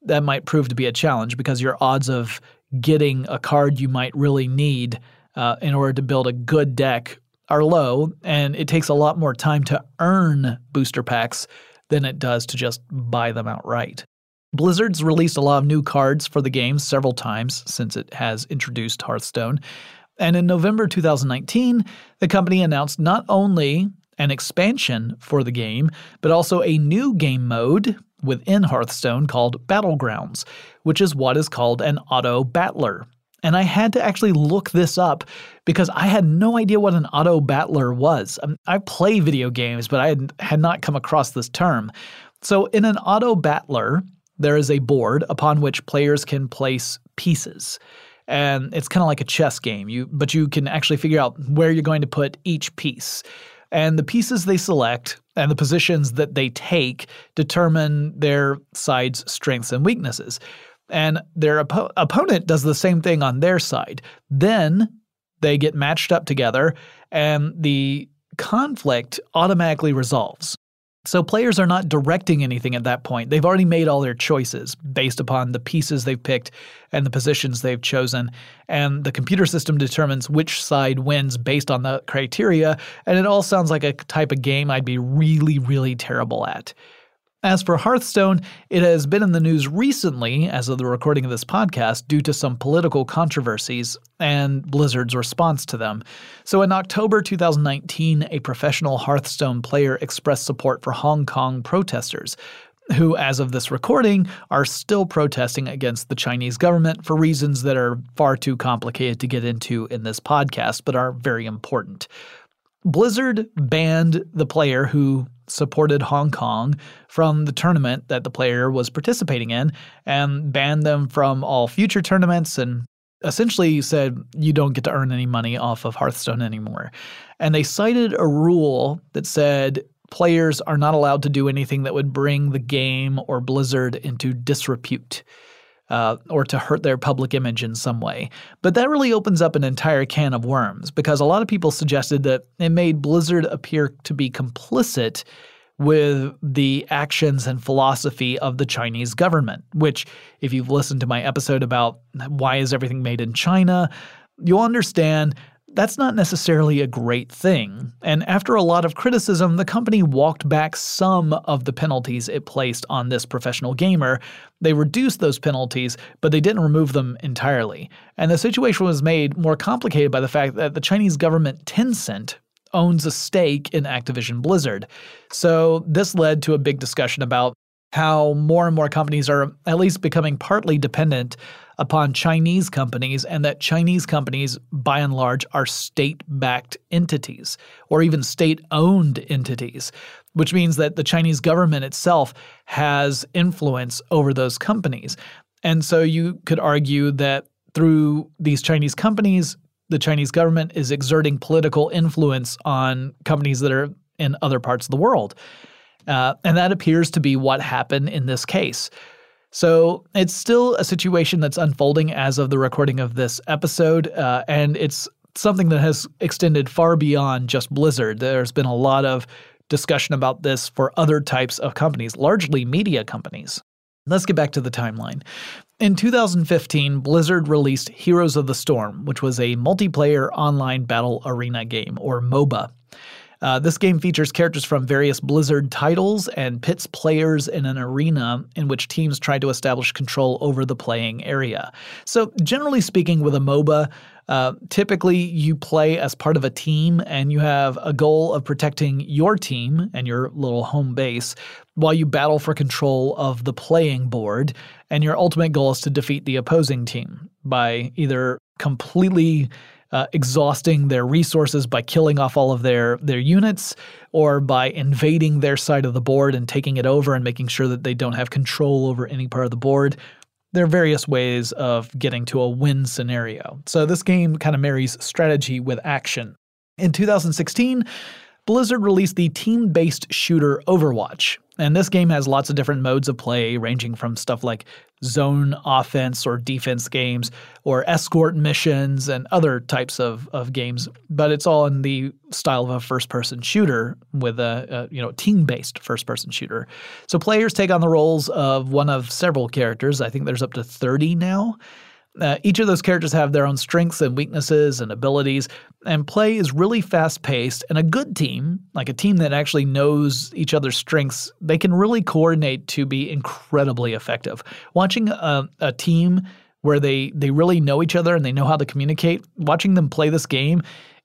that might prove to be a challenge because your odds of getting a card you might really need uh, in order to build a good deck are low, and it takes a lot more time to earn booster packs than it does to just buy them outright. Blizzard's released a lot of new cards for the game several times since it has introduced Hearthstone. And in November 2019, the company announced not only an expansion for the game, but also a new game mode within Hearthstone called Battlegrounds, which is what is called an auto battler. And I had to actually look this up because I had no idea what an auto battler was. Um, I play video games, but I had, had not come across this term. So, in an auto battler, there is a board upon which players can place pieces and it's kind of like a chess game. You but you can actually figure out where you're going to put each piece. And the pieces they select and the positions that they take determine their side's strengths and weaknesses. And their op- opponent does the same thing on their side. Then they get matched up together and the conflict automatically resolves. So players are not directing anything at that point. They've already made all their choices based upon the pieces they've picked and the positions they've chosen. And the computer system determines which side wins based on the criteria. And it all sounds like a type of game I'd be really, really terrible at. As for Hearthstone, it has been in the news recently, as of the recording of this podcast, due to some political controversies and Blizzard's response to them. So in October 2019, a professional Hearthstone player expressed support for Hong Kong protesters, who, as of this recording, are still protesting against the Chinese government for reasons that are far too complicated to get into in this podcast, but are very important. Blizzard banned the player who supported Hong Kong from the tournament that the player was participating in and banned them from all future tournaments and essentially said you don't get to earn any money off of Hearthstone anymore. And they cited a rule that said players are not allowed to do anything that would bring the game or Blizzard into disrepute uh, or to hurt their public image in some way. But that really opens up an entire can of worms because a lot of people suggested that it made Blizzard appear to be complicit with the actions and philosophy of the Chinese government, which, if you've listened to my episode about why is everything made in China, you'll understand that's not necessarily a great thing. And after a lot of criticism, the company walked back some of the penalties it placed on this professional gamer. They reduced those penalties, but they didn't remove them entirely. And the situation was made more complicated by the fact that the Chinese government, Tencent, owns a stake in Activision Blizzard. So this led to a big discussion about how more and more companies are at least becoming partly dependent upon Chinese companies, and that Chinese companies, by and large, are state backed entities or even state owned entities, which means that the Chinese government itself has influence over those companies. And so you could argue that through these Chinese companies, the Chinese government is exerting political influence on companies that are in other parts of the world. Uh, and that appears to be what happened in this case. So it's still a situation that's unfolding as of the recording of this episode, uh, and it's something that has extended far beyond just Blizzard. There's been a lot of discussion about this for other types of companies, largely media companies. Let's get back to the timeline. In 2015, Blizzard released Heroes of the Storm, which was a multiplayer online battle arena game, or MOBA. Uh, this game features characters from various Blizzard titles and pits players in an arena in which teams try to establish control over the playing area. So, generally speaking, with a MOBA, uh, typically, you play as part of a team and you have a goal of protecting your team and your little home base while you battle for control of the playing board. And your ultimate goal is to defeat the opposing team by either completely uh, exhausting their resources by killing off all of their their units or by invading their side of the board and taking it over and making sure that they don't have control over any part of the board. There are various ways of getting to a win scenario. So this game kind of marries strategy with action. In 2016, Blizzard released the team based shooter Overwatch. And this game has lots of different modes of play, ranging from stuff like zone offense or defense games, or escort missions, and other types of, of games. But it's all in the style of a first person shooter with a, a you know team based first person shooter. So players take on the roles of one of several characters. I think there's up to 30 now. Uh, each of those characters have their own strengths and weaknesses and abilities, and play is really fast paced. And a good team, like a team that actually knows each other's strengths, they can really coordinate to be incredibly effective. Watching a, a team where they they really know each other and they know how to communicate, watching them play this game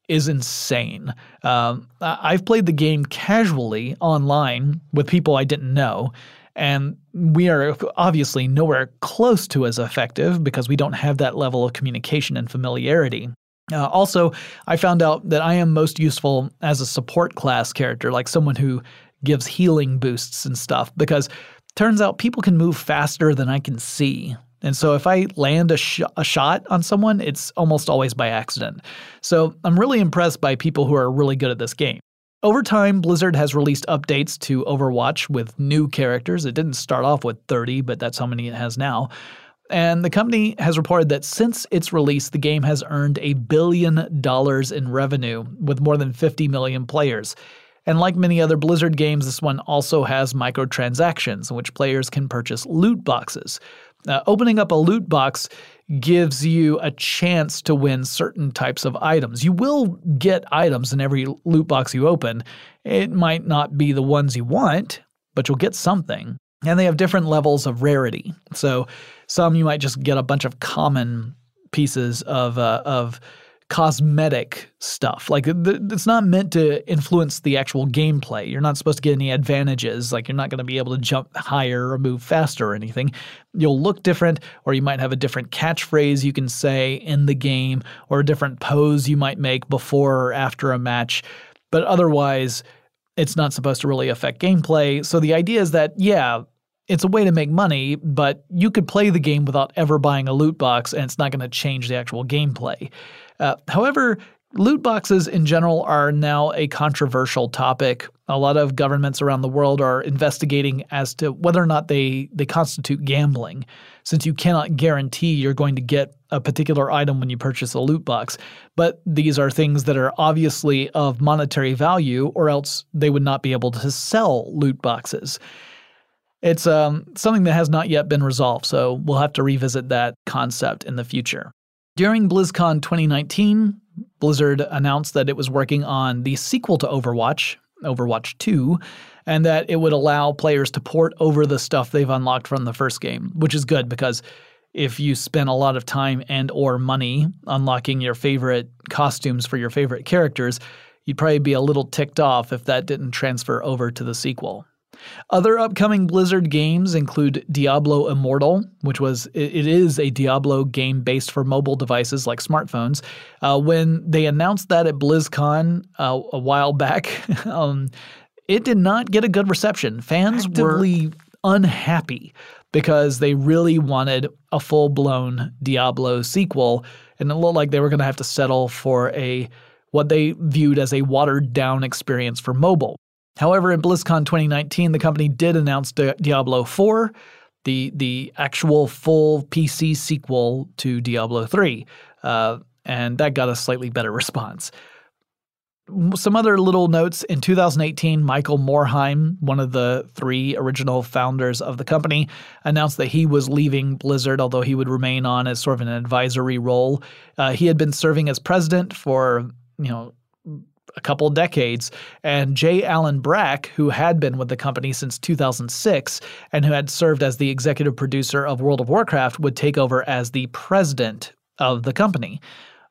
is insane. Um, I've played the game casually online with people I didn't know, and we are obviously nowhere close to as effective because we don't have that level of communication and familiarity. Uh, also, I found out that I am most useful as a support class character, like someone who gives healing boosts and stuff, because turns out people can move faster than I can see. And so if I land a, sh- a shot on someone, it's almost always by accident. So I'm really impressed by people who are really good at this game. Over time, Blizzard has released updates to Overwatch with new characters. It didn't start off with 30, but that's how many it has now. And the company has reported that since its release, the game has earned a billion dollars in revenue with more than 50 million players. And like many other Blizzard games, this one also has microtransactions in which players can purchase loot boxes. Uh, opening up a loot box gives you a chance to win certain types of items. You will get items in every loot box you open. It might not be the ones you want, but you'll get something. And they have different levels of rarity. So some you might just get a bunch of common pieces of uh, of cosmetic stuff. Like it's not meant to influence the actual gameplay. You're not supposed to get any advantages. Like you're not going to be able to jump higher or move faster or anything. You'll look different, or you might have a different catchphrase you can say in the game, or a different pose you might make before or after a match. But otherwise, it's not supposed to really affect gameplay. So the idea is that, yeah, it's a way to make money, but you could play the game without ever buying a loot box, and it's not going to change the actual gameplay. Uh, however, loot boxes in general are now a controversial topic. A lot of governments around the world are investigating as to whether or not they, they constitute gambling, since you cannot guarantee you're going to get a particular item when you purchase a loot box. But these are things that are obviously of monetary value, or else they would not be able to sell loot boxes. It's um, something that has not yet been resolved, so we'll have to revisit that concept in the future. During BlizzCon 2019, Blizzard announced that it was working on the sequel to Overwatch, Overwatch 2, and that it would allow players to port over the stuff they've unlocked from the first game, which is good because if you spend a lot of time and or money unlocking your favorite costumes for your favorite characters, you'd probably be a little ticked off if that didn't transfer over to the sequel. Other upcoming Blizzard games include Diablo Immortal, which was it is a Diablo game based for mobile devices like smartphones. Uh, when they announced that at BlizzCon uh, a while back, um, it did not get a good reception. Fans Actively were unhappy because they really wanted a full blown Diablo sequel, and it looked like they were going to have to settle for a what they viewed as a watered down experience for mobile. However, in BlizzCon 2019, the company did announce Diablo 4, the the actual full PC sequel to Diablo 3, uh, and that got a slightly better response. Some other little notes in 2018, Michael Morhaime, one of the three original founders of the company, announced that he was leaving Blizzard, although he would remain on as sort of an advisory role. Uh, he had been serving as president for you know a couple decades. And J. Allen Brack, who had been with the company since 2006 and who had served as the executive producer of World of Warcraft, would take over as the president of the company.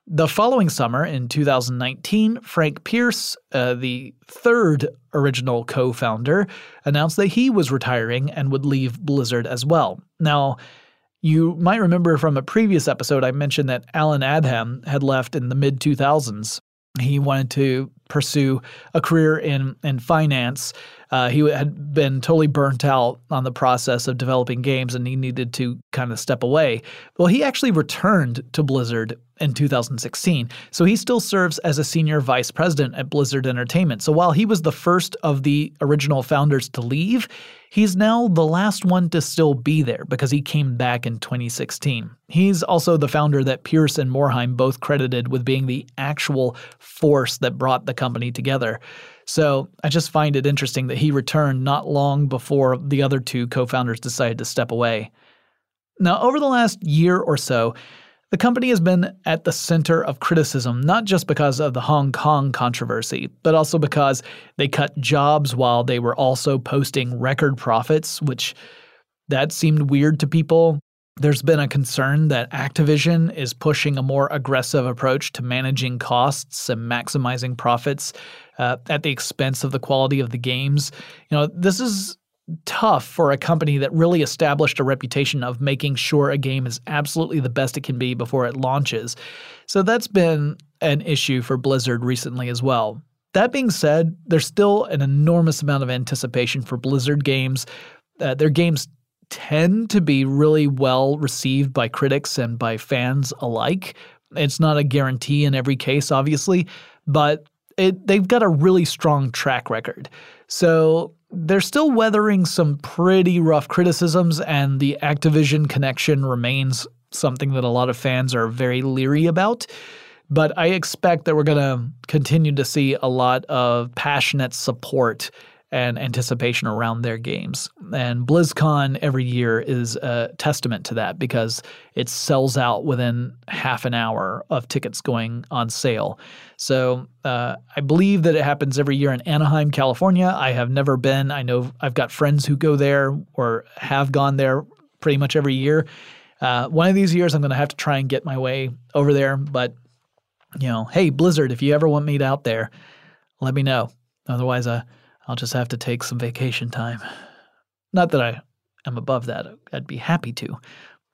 The following summer, in 2019, Frank Pearce, uh, the third original co founder, announced that he was retiring and would leave Blizzard as well. Now, you might remember from a previous episode, I mentioned that Allen Adham had left in the mid 2000s he wanted to pursue a career in in finance. Uh, he had been totally burnt out on the process of developing games, and he needed to kind of step away. Well, he actually returned to Blizzard in 2016, so he still serves as a senior vice president at Blizzard Entertainment. So while he was the first of the original founders to leave, He's now the last one to still be there because he came back in 2016. He's also the founder that Pearce and Morhaime both credited with being the actual force that brought the company together. So I just find it interesting that he returned not long before the other two co founders decided to step away. Now, over the last year or so, the company has been at the center of criticism, not just because of the Hong Kong controversy, but also because they cut jobs while they were also posting record profits, which that seemed weird to people. There's been a concern that Activision is pushing a more aggressive approach to managing costs and maximizing profits uh, at the expense of the quality of the games. You know, this is tough for a company that really established a reputation of making sure a game is absolutely the best it can be before it launches. So that's been an issue for Blizzard recently as well. That being said, there's still an enormous amount of anticipation for Blizzard games. Uh, their games tend to be really well received by critics and by fans alike. It's not a guarantee in every case, obviously, but it, they've got a really strong track record. So they're still weathering some pretty rough criticisms, and the Activision connection remains something that a lot of fans are very leery about. But I expect that we're going to continue to see a lot of passionate support and anticipation around their games. And BlizzCon every year is a testament to that because it sells out within half an hour of tickets going on sale. So uh, I believe that it happens every year in Anaheim, California. I have never been. I know I've got friends who go there or have gone there pretty much every year. Uh, one of these years, I'm going to have to try and get my way over there. But, you know, hey, Blizzard, if you ever want me out there, let me know. Otherwise, uh, I'll just have to take some vacation time. Not that I am above that. I'd be happy to.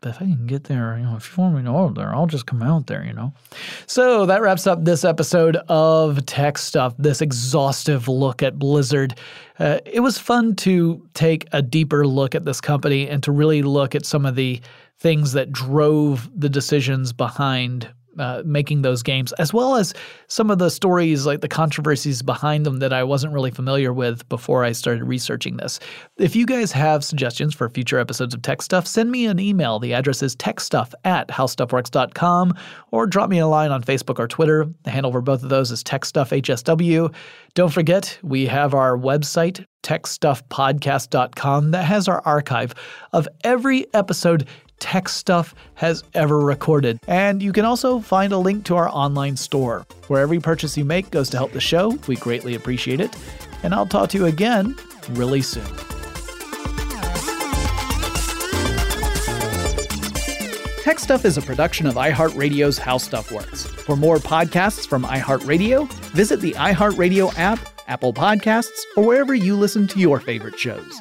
But if I can get there, you know, if you want me to go there, I'll just come out there, you know. So that wraps up this episode of Tech Stuff, this exhaustive look at Blizzard. Uh, it was fun to take a deeper look at this company and to really look at some of the things that drove the decisions behind uh, making those games, as well as some of the stories, like the controversies behind them that I wasn't really familiar with before I started researching this. If you guys have suggestions for future episodes of Tech Stuff, send me an email. The address is techstuff at howstuffworks.com or drop me a line on Facebook or Twitter. The handle for both of those is techstuffhsw. Don't forget, we have our website, techstuffpodcast.com, that has our archive of every episode tech stuff has ever recorded. And you can also find a link to our online store, where every purchase you make goes to help the show. We greatly appreciate it. And I'll talk to you again really soon. Tech Stuff is a production of iHeartRadio's How Stuff Works. For more podcasts from iHeartRadio, visit the iHeartRadio app Apple Podcasts, or wherever you listen to your favorite shows.